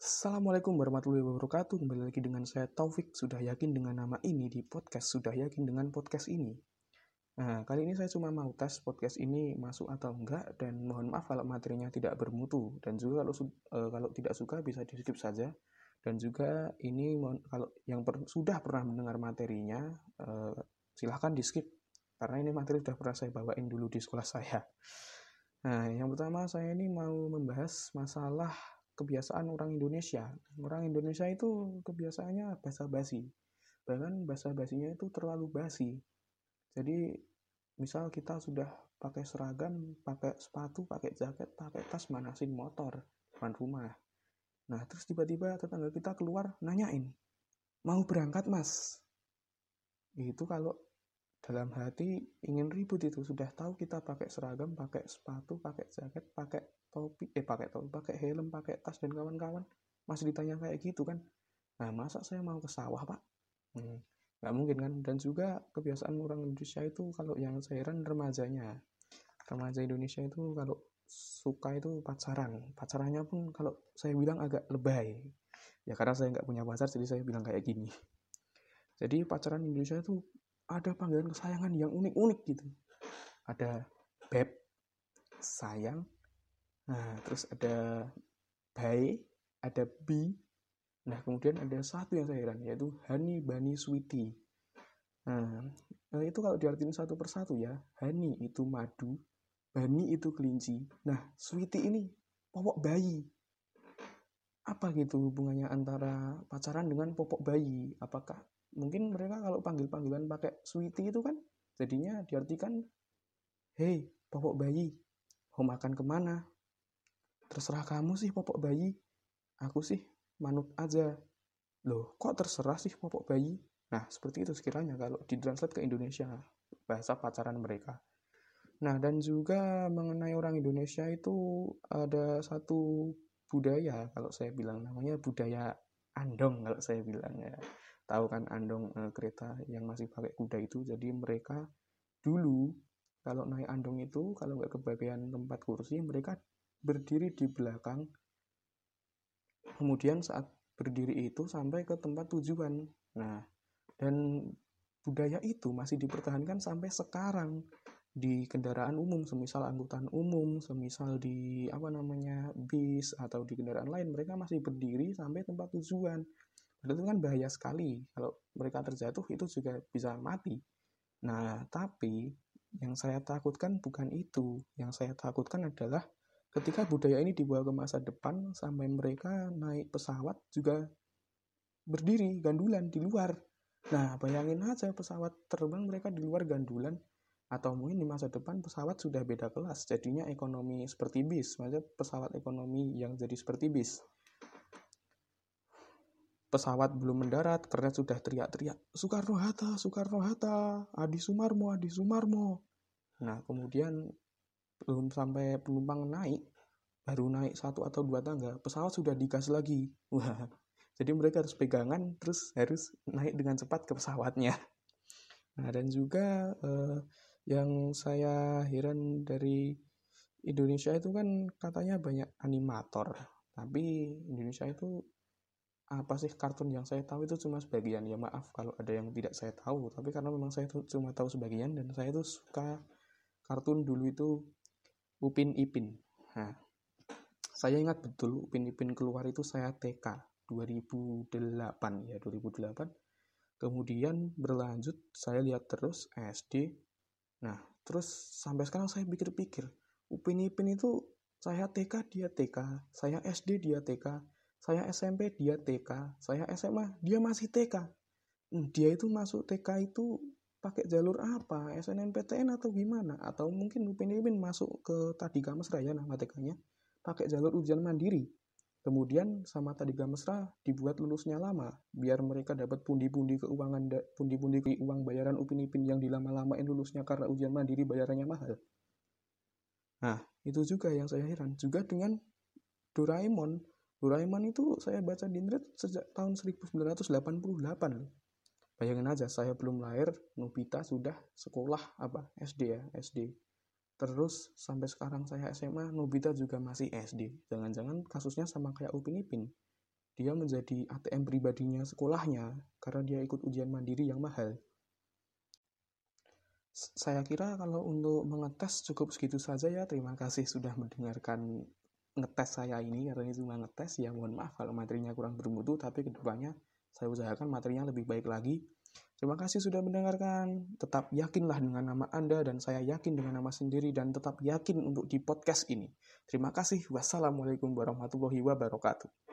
Assalamualaikum warahmatullahi wabarakatuh. Kembali lagi dengan saya Taufik. Sudah yakin dengan nama ini di podcast. Sudah yakin dengan podcast ini. Nah, kali ini saya cuma mau tes podcast ini masuk atau enggak dan mohon maaf kalau materinya tidak bermutu dan juga kalau uh, kalau tidak suka bisa di skip saja. Dan juga ini kalau yang per, sudah pernah mendengar materinya uh, silahkan di skip karena ini materi sudah pernah saya bawain dulu di sekolah saya. Nah, yang pertama saya ini mau membahas masalah kebiasaan orang Indonesia. Orang Indonesia itu kebiasaannya basa-basi. Bahkan basa-basinya itu terlalu basi. Jadi misal kita sudah pakai seragam, pakai sepatu, pakai jaket, pakai tas, manasin motor depan rumah. Nah, terus tiba-tiba tetangga kita keluar nanyain, mau berangkat mas? Itu kalau dalam hati ingin ribut itu sudah tahu kita pakai seragam, pakai sepatu, pakai jaket, pakai topi, eh pakai topi, pakai helm, pakai tas dan kawan-kawan masih ditanya kayak gitu kan? Nah masa saya mau ke sawah pak? Hmm, nggak mungkin kan? Dan juga kebiasaan orang Indonesia itu kalau yang saya heran remajanya, remaja Indonesia itu kalau suka itu pacaran, pacarannya pun kalau saya bilang agak lebay, ya karena saya nggak punya pacar jadi saya bilang kayak gini. Jadi pacaran Indonesia itu ada panggilan kesayangan yang unik-unik gitu. Ada beb sayang nah terus ada bae ada bi nah kemudian ada satu yang saya heran yaitu honey bunny sweetie. Nah itu kalau diartikan satu persatu ya honey itu madu bunny itu kelinci. Nah sweetie ini popok bayi. Apa gitu hubungannya antara pacaran dengan popok bayi? Apakah mungkin mereka kalau panggil-panggilan pakai sweetie itu kan jadinya diartikan hei popok bayi mau makan ke mana? Terserah kamu sih popok bayi. Aku sih manut aja. Loh kok terserah sih popok bayi? Nah seperti itu sekiranya kalau ditranslate ke Indonesia bahasa pacaran mereka. Nah dan juga mengenai orang Indonesia itu ada satu budaya kalau saya bilang namanya budaya andong kalau saya bilang ya tahu kan andong e, kereta yang masih pakai kuda itu. Jadi mereka dulu kalau naik andong itu kalau nggak kebagian tempat kursi mereka berdiri di belakang. Kemudian saat berdiri itu sampai ke tempat tujuan. Nah dan budaya itu masih dipertahankan sampai sekarang di kendaraan umum semisal angkutan umum semisal di apa namanya bis atau di kendaraan lain mereka masih berdiri sampai tempat tujuan itu kan bahaya sekali. Kalau mereka terjatuh itu juga bisa mati. Nah tapi yang saya takutkan bukan itu. Yang saya takutkan adalah ketika budaya ini dibawa ke masa depan sampai mereka naik pesawat juga berdiri gandulan di luar. Nah bayangin aja pesawat terbang mereka di luar gandulan atau mungkin di masa depan pesawat sudah beda kelas. Jadinya ekonomi seperti bis maksudnya pesawat ekonomi yang jadi seperti bis pesawat belum mendarat karena sudah teriak-teriak Soekarno Hatta, Soekarno Hatta, Adi Sumarmo, Adi Sumarmo. Nah kemudian belum sampai penumpang naik, baru naik satu atau dua tangga, pesawat sudah digas lagi. Wah, jadi mereka harus pegangan, terus harus naik dengan cepat ke pesawatnya. Nah dan juga eh, yang saya heran dari Indonesia itu kan katanya banyak animator, tapi Indonesia itu apa sih kartun yang saya tahu itu cuma sebagian? Ya maaf kalau ada yang tidak saya tahu tapi karena memang saya tuh cuma tahu sebagian dan saya tuh suka kartun dulu itu Upin Ipin. Nah saya ingat betul Upin Ipin keluar itu saya TK 2008 ya 2008 kemudian berlanjut saya lihat terus SD nah terus sampai sekarang saya pikir-pikir Upin Ipin itu saya TK dia TK saya SD dia TK saya SMP dia TK saya SMA dia masih TK hmm, dia itu masuk TK itu pakai jalur apa? SNMPTN atau gimana? Atau mungkin Upin Ipin masuk ke Tadika Mesra ya nama TK-nya pakai jalur ujian mandiri. Kemudian sama Tadika Mesra dibuat lulusnya lama biar mereka dapat pundi-pundi keuangan pundi-pundi uang bayaran Upin Ipin yang dilama-lamain lulusnya karena ujian mandiri bayarannya mahal. Nah itu juga yang saya heran. Juga dengan Doraemon Doraemon itu saya baca di internet sejak tahun 1988 loh. Bayangin aja, saya belum lahir, Nobita sudah sekolah apa SD ya, SD. Terus sampai sekarang saya SMA, Nobita juga masih SD. Jangan-jangan kasusnya sama kayak Upin Ipin. dia menjadi ATM pribadinya sekolahnya karena dia ikut ujian mandiri yang mahal. Saya kira kalau untuk mengetes cukup segitu saja ya. Terima kasih sudah mendengarkan ngetes saya ini karena ini cuma ngetes ya mohon maaf kalau materinya kurang bermutu tapi ke depannya saya usahakan materinya lebih baik lagi Terima kasih sudah mendengarkan. Tetap yakinlah dengan nama Anda dan saya yakin dengan nama sendiri dan tetap yakin untuk di podcast ini. Terima kasih. Wassalamualaikum warahmatullahi wabarakatuh.